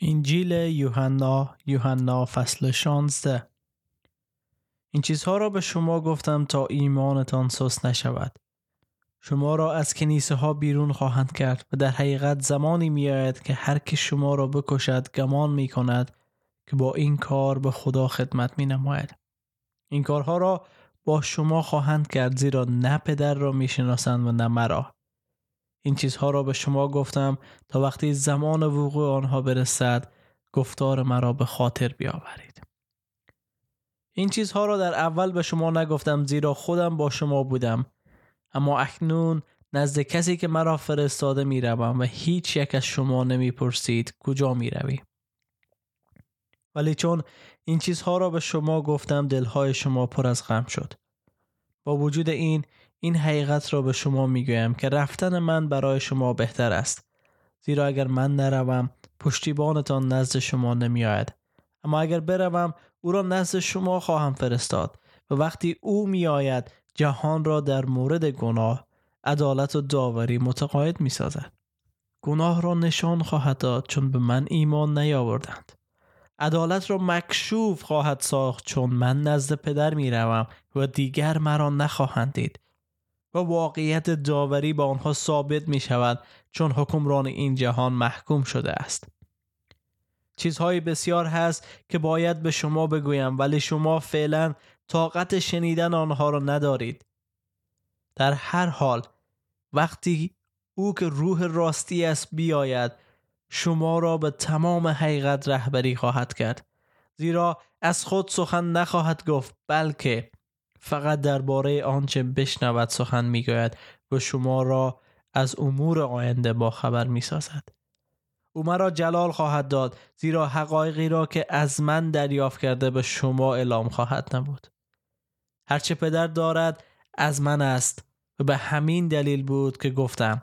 انجیل یوحنا یوحنا فصل 16 این چیزها را به شما گفتم تا ایمانتان سست نشود شما را از کنیسه ها بیرون خواهند کرد و در حقیقت زمانی می آید که هر که شما را بکشد گمان می کند که با این کار به خدا خدمت می نماید. این کارها را با شما خواهند کرد زیرا نه پدر را می شناسند و نه مرا. این چیزها را به شما گفتم تا وقتی زمان وقوع آنها برسد گفتار مرا به خاطر بیاورید. این چیزها را در اول به شما نگفتم زیرا خودم با شما بودم اما اکنون نزد کسی که مرا فرستاده می روم و هیچ یک از شما نمی پرسید کجا می روی. ولی چون این چیزها را به شما گفتم دلهای شما پر از غم شد. با وجود این این حقیقت را به شما می گویم که رفتن من برای شما بهتر است. زیرا اگر من نروم پشتیبانتان نزد شما نمی آید. اما اگر بروم او را نزد شما خواهم فرستاد و وقتی او می آید جهان را در مورد گناه عدالت و داوری متقاعد می سازد. گناه را نشان خواهد داد چون به من ایمان نیاوردند. عدالت را مکشوف خواهد ساخت چون من نزد پدر می روم و دیگر مرا نخواهند دید و واقعیت داوری با آنها ثابت می شود چون حکمران این جهان محکوم شده است. چیزهای بسیار هست که باید به شما بگویم ولی شما فعلا طاقت شنیدن آنها را ندارید. در هر حال وقتی او که روح راستی است بیاید شما را به تمام حقیقت رهبری خواهد کرد زیرا از خود سخن نخواهد گفت بلکه فقط درباره آنچه بشنود سخن می‌گوید و شما را از امور آینده با خبر می سازد. او مرا جلال خواهد داد زیرا حقایقی را که از من دریافت کرده به شما اعلام خواهد نبود. هرچه پدر دارد از من است و به همین دلیل بود که گفتم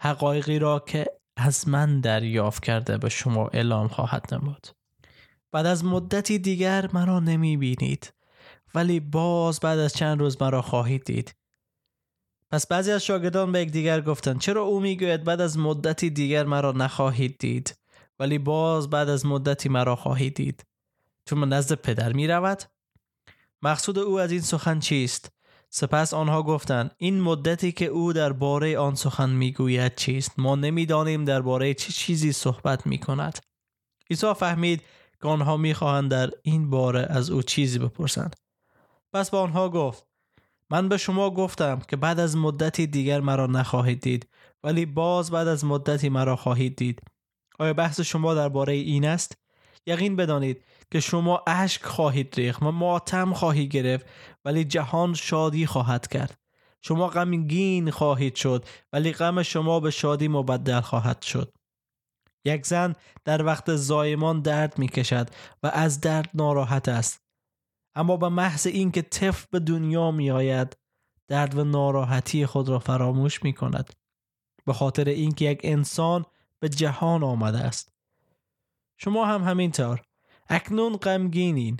حقایقی را که از من دریافت کرده به شما اعلام خواهد نمود بعد از مدتی دیگر مرا نمی بینید ولی باز بعد از چند روز مرا خواهید دید. پس بعضی از شاگردان به دیگر گفتند چرا او می‌گوید بعد از مدتی دیگر مرا نخواهید دید؟ ولی باز بعد از مدتی مرا خواهید دید. چون نزد پدر می رود مقصود او از این سخن چیست؟ سپس آنها گفتند این مدتی که او درباره آن سخن می‌گوید چیست؟ ما نمی‌دانیم درباره چه چیزی صحبت می کند عیسی فهمید که آنها می‌خواهند در این باره از او چیزی بپرسند. پس به آنها گفت من به شما گفتم که بعد از مدتی دیگر مرا نخواهید دید ولی باز بعد از مدتی مرا خواهید دید. آیا بحث شما درباره این است؟ یقین بدانید که شما اشک خواهید ریخت و ماتم خواهی گرفت ولی جهان شادی خواهد کرد. شما غمگین خواهید شد ولی غم شما به شادی مبدل خواهد شد. یک زن در وقت زایمان درد می کشد و از درد ناراحت است. اما به محض اینکه طفل به دنیا می آید درد و ناراحتی خود را فراموش می کند به خاطر اینکه یک انسان به جهان آمده است. شما هم همینطور. اکنون غمگینین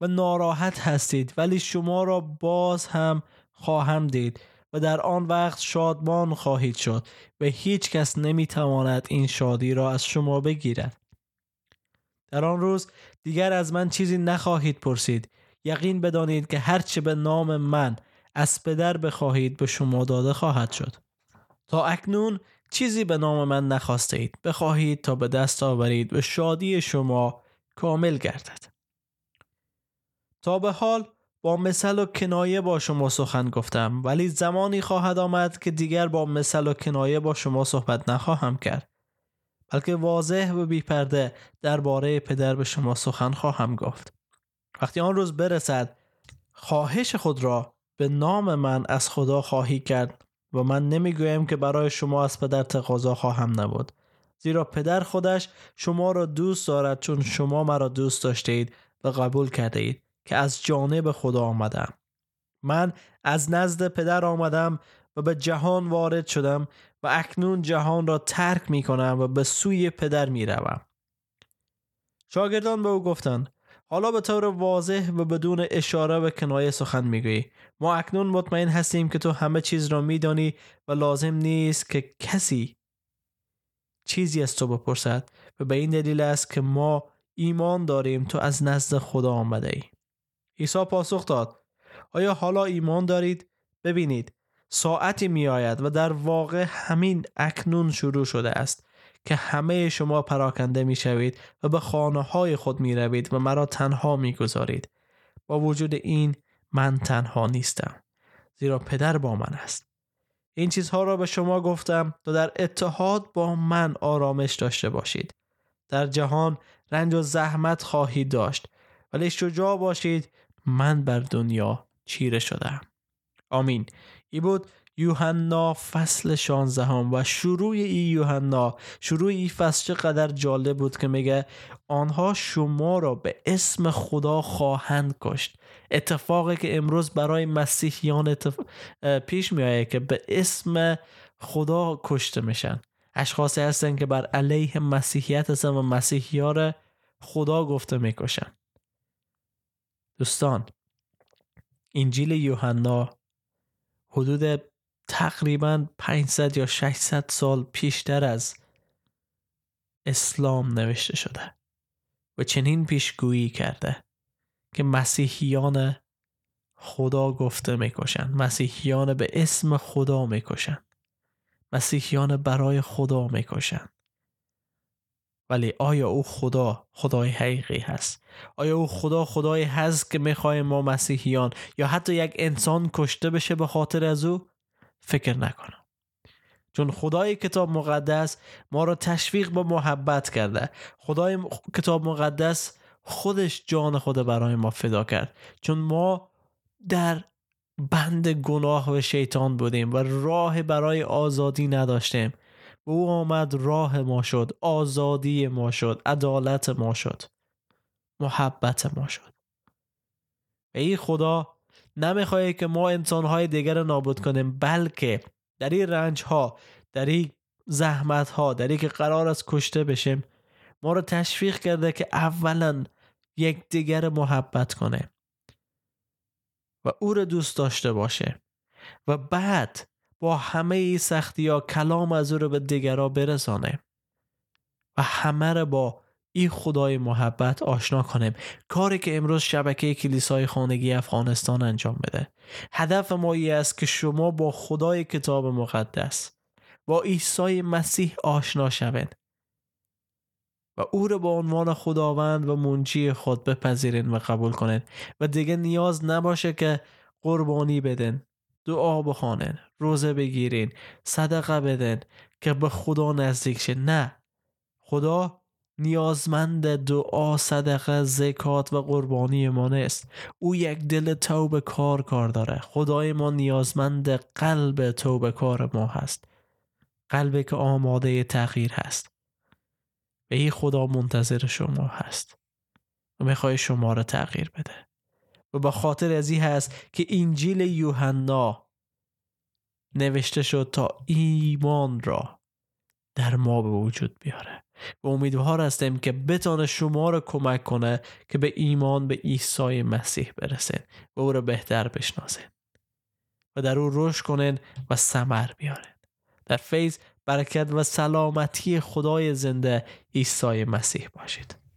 و ناراحت هستید ولی شما را باز هم خواهم دید و در آن وقت شادمان خواهید شد و هیچ کس نمی تواند این شادی را از شما بگیرد. در آن روز دیگر از من چیزی نخواهید پرسید. یقین بدانید که هرچه به نام من از پدر بخواهید به شما داده خواهد شد. تا اکنون چیزی به نام من نخواسته اید. بخواهید تا به دست آورید و شادی شما کامل گردد. تا به حال با مثل و کنایه با شما سخن گفتم ولی زمانی خواهد آمد که دیگر با مثل و کنایه با شما صحبت نخواهم کرد. بلکه واضح و بیپرده درباره پدر به شما سخن خواهم گفت. وقتی آن روز برسد خواهش خود را به نام من از خدا خواهی کرد و من نمی‌گویم که برای شما از پدر تقاضا خواهم نبود زیرا پدر خودش شما را دوست دارد چون شما مرا دوست داشته اید و قبول کرده اید که از جانب خدا آمدم من از نزد پدر آمدم و به جهان وارد شدم و اکنون جهان را ترک می کنم و به سوی پدر می روم. شاگردان به او گفتند حالا به طور واضح و بدون اشاره و کنایه سخن می‌گویی. ما اکنون مطمئن هستیم که تو همه چیز را میدانی و لازم نیست که کسی چیزی از تو بپرسد و به این دلیل است که ما ایمان داریم تو از نزد خدا آمده ای. عیسی پاسخ داد. آیا حالا ایمان دارید؟ ببینید ساعتی می آید و در واقع همین اکنون شروع شده است. که همه شما پراکنده می شوید و به خانه های خود می روید و مرا تنها می گذارید. با وجود این من تنها نیستم زیرا پدر با من است. این چیزها را به شما گفتم تا در اتحاد با من آرامش داشته باشید. در جهان رنج و زحمت خواهید داشت ولی شجاع باشید من بر دنیا چیره شدم. آمین. ای بود یوحنا فصل 16 و شروع ای یوحنا شروع ای فصل چقدر جالب بود که میگه آنها شما را به اسم خدا خواهند کشت. اتفاقی که امروز برای مسیحیان پیش میایه که به اسم خدا کشته میشن. اشخاصی هستن که بر علیه مسیحیت هستن و مسیحیان خدا گفته می‌کشن. دوستان انجیل یوحنا حدود تقریبا 500 یا 600 سال پیشتر از اسلام نوشته شده و چنین پیشگویی کرده که مسیحیان خدا گفته می‌کشند. مسیحیان به اسم خدا می‌کشند. مسیحیان برای خدا می‌کشند. ولی آیا او خدا خدای حقیقی هست؟ آیا او خدا خدایی هست که می‌خوای ما مسیحیان یا حتی یک انسان کشته بشه به خاطر از او؟ فکر نکنم. چون خدای کتاب مقدس ما را تشویق به محبت کرده. خدای کتاب مقدس خودش جان خود برای ما فدا کرد. چون ما در بند گناه و شیطان بودیم و راه برای آزادی نداشتیم. و او آمد راه ما شد آزادی ما شد عدالت ما شد محبت ما شد. ای خدا نمی‌خواهی که ما انسانهای دیگر را نابود کنیم بلکه در این رنج ها در این زحمت ها در این که قرار است کشته بشیم ما رو تشویق کرده که اولا یک دیگر محبت کنه و او رو دوست داشته باشه و بعد با همه ای سختی ها کلام از او رو به دیگرها برسانه و همه رو با این خدای محبت آشنا کنیم کاری که امروز شبکه کلیسای خانگی افغانستان انجام بده. هدف ما ای است که شما با خدای کتاب مقدس با عیسی مسیح آشنا شوید و او را به عنوان خداوند و منجی خود بپذیرین و قبول کنین و دیگه نیاز نباشه که قربانی بدن دعا بخوانن روزه بگیرین صدقه بدن که به خدا نزدیک شه نه. خدا نیازمند دعا صدقه زکات و قربانی ما نیست. او یک دل توبه کار کار داره. خدای ما نیازمند قلب توبه کار ما هست. قلبی که آماده تغییر هست. و این خدا منتظر شما هست. و می‌خوای شما را تغییر بده. و به خاطر از این هست که انجیل یوحنا نوشته شد تا ایمان را در ما به وجود بیاره. و امیدوار هستیم که بتانه شما را کمک کنه که به ایمان به عیسی مسیح برسین و او را بهتر بشناسین. و در او رشد کنین و ثمر بیارین. در فیض برکت و سلامتی خدای زنده عیسی مسیح باشید.